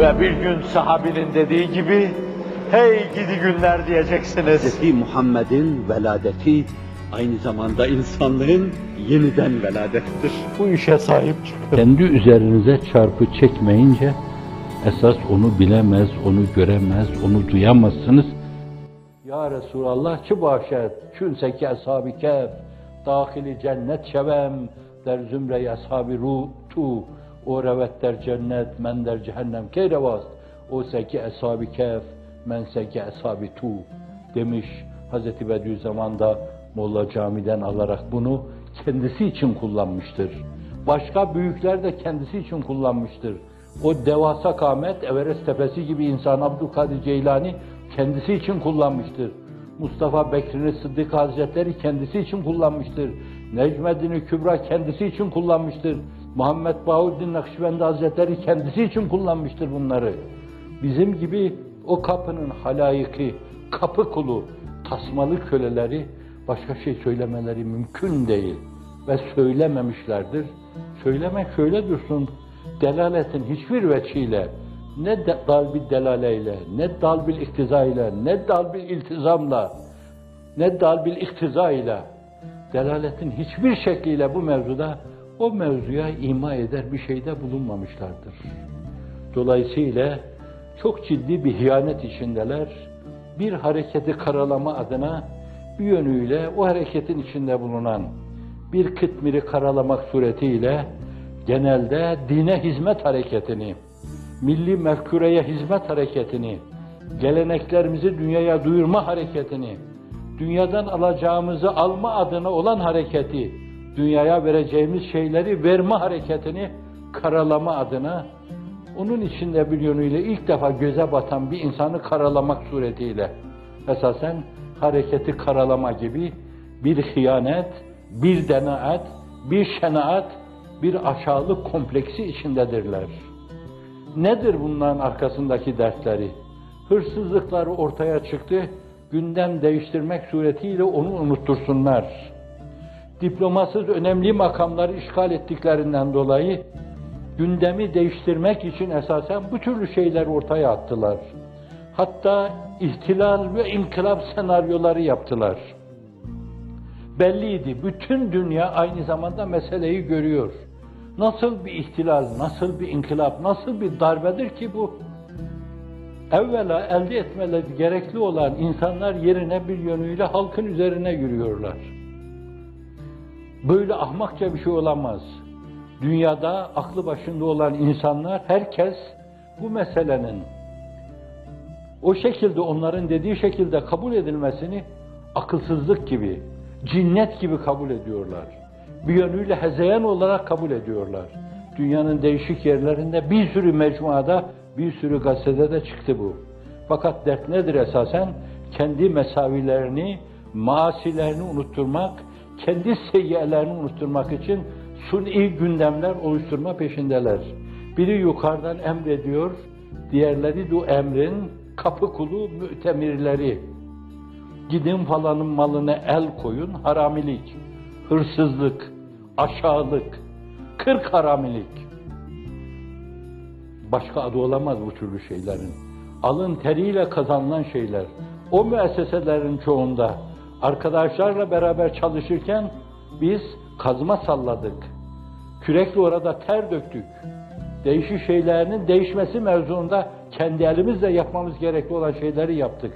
Ve bir gün sahabinin dediği gibi, hey gidi günler diyeceksiniz. Hz. Muhammed'in veladeti aynı zamanda insanlığın yeniden veladettir. Bu işe sahip çıkın. Kendi üzerinize çarpı çekmeyince esas onu bilemez, onu göremez, onu duyamazsınız. Ya Resulallah çi başet, çünseki ashab-ı kehf, dahili cennet şevem, der zümre ashab-ı ru tu, o revet der cennet, men der cehennem key revast, o seki ashab-ı kehf, men seki ashab-ı tu demiş Hazreti Bediüzzaman Molla Cami'den alarak bunu kendisi için kullanmıştır. Başka büyükler de kendisi için kullanmıştır. O devasa kâmet, Everest tepesi gibi insan Abdülkadir Ceylani kendisi için kullanmıştır. Mustafa Bekri'nin Sıddık Hazretleri kendisi için kullanmıştır. Necmeddin Kübra kendisi için kullanmıştır. Muhammed Bahuddin Nakşibendi Hazretleri kendisi için kullanmıştır bunları. Bizim gibi o kapının halayıkı, kapı kulu, tasmalı köleleri başka şey söylemeleri mümkün değil ve söylememişlerdir. Söylemek şöyle dursun, delaletin hiçbir veçiyle, ne de, dal bir delaleyle, ne dal bir iktizayla, ne dal bir iltizamla, ne dal bir iktizayla, delaletin hiçbir şekliyle bu mevzuda o mevzuya ima eder bir şeyde bulunmamışlardır. Dolayısıyla çok ciddi bir hiyanet içindeler. Bir hareketi karalama adına bir yönüyle o hareketin içinde bulunan bir kıtmiri karalamak suretiyle genelde dine hizmet hareketini, milli mefkureye hizmet hareketini, geleneklerimizi dünyaya duyurma hareketini, dünyadan alacağımızı alma adına olan hareketi, dünyaya vereceğimiz şeyleri verme hareketini karalama adına onun içinde bir yönüyle ilk defa göze batan bir insanı karalamak suretiyle esasen hareketi karalama gibi bir hıyanet, bir denaat, bir şenaat, bir aşağılık kompleksi içindedirler. Nedir bunların arkasındaki dertleri? Hırsızlıkları ortaya çıktı, gündem değiştirmek suretiyle onu unuttursunlar. Diplomasız önemli makamları işgal ettiklerinden dolayı gündemi değiştirmek için esasen bu türlü şeyler ortaya attılar. Hatta ihtilal ve inkılap senaryoları yaptılar. Belliydi. Bütün dünya aynı zamanda meseleyi görüyor. Nasıl bir ihtilal, nasıl bir inkılap, nasıl bir darbedir ki bu? Evvela elde etmeleri gerekli olan insanlar yerine bir yönüyle halkın üzerine yürüyorlar. Böyle ahmakça bir şey olamaz. Dünyada aklı başında olan insanlar, herkes bu meselenin o şekilde onların dediği şekilde kabul edilmesini akılsızlık gibi, cinnet gibi kabul ediyorlar. Bir yönüyle hezeyan olarak kabul ediyorlar. Dünyanın değişik yerlerinde bir sürü mecmuada, bir sürü gazetede de çıktı bu. Fakat dert nedir esasen? Kendi mesavilerini, maasilerini unutturmak, kendi seyyiyelerini unutturmak için suni gündemler oluşturma peşindeler. Biri yukarıdan emrediyor, diğerleri bu emrin kapı kulu mütemirleri. Gidin falanın malına el koyun, haramilik, hırsızlık, aşağılık, kırk haramilik. Başka adı olamaz bu türlü şeylerin. Alın teriyle kazanılan şeyler. O müesseselerin çoğunda arkadaşlarla beraber çalışırken biz kazma salladık. Kürekle orada ter döktük. Değişik şeylerinin değişmesi mevzuunda kendi elimizle yapmamız gerekli olan şeyleri yaptık.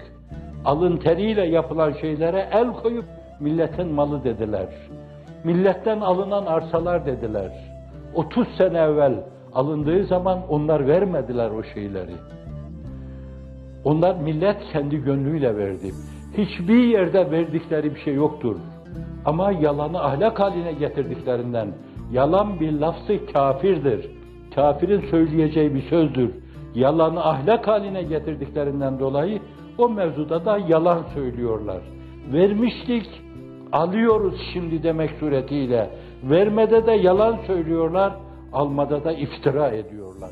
Alın teriyle yapılan şeylere el koyup milletin malı dediler. Milletten alınan arsalar dediler. 30 sene evvel alındığı zaman onlar vermediler o şeyleri. Onlar millet kendi gönlüyle verdi. Hiçbir yerde verdikleri bir şey yoktur. Ama yalanı ahlak haline getirdiklerinden, yalan bir lafzı kafirdir. Kafirin söyleyeceği bir sözdür. Yalanı ahlak haline getirdiklerinden dolayı o mevzuda da yalan söylüyorlar. Vermişlik, alıyoruz şimdi demek suretiyle. Vermede de yalan söylüyorlar, almada da iftira ediyorlar.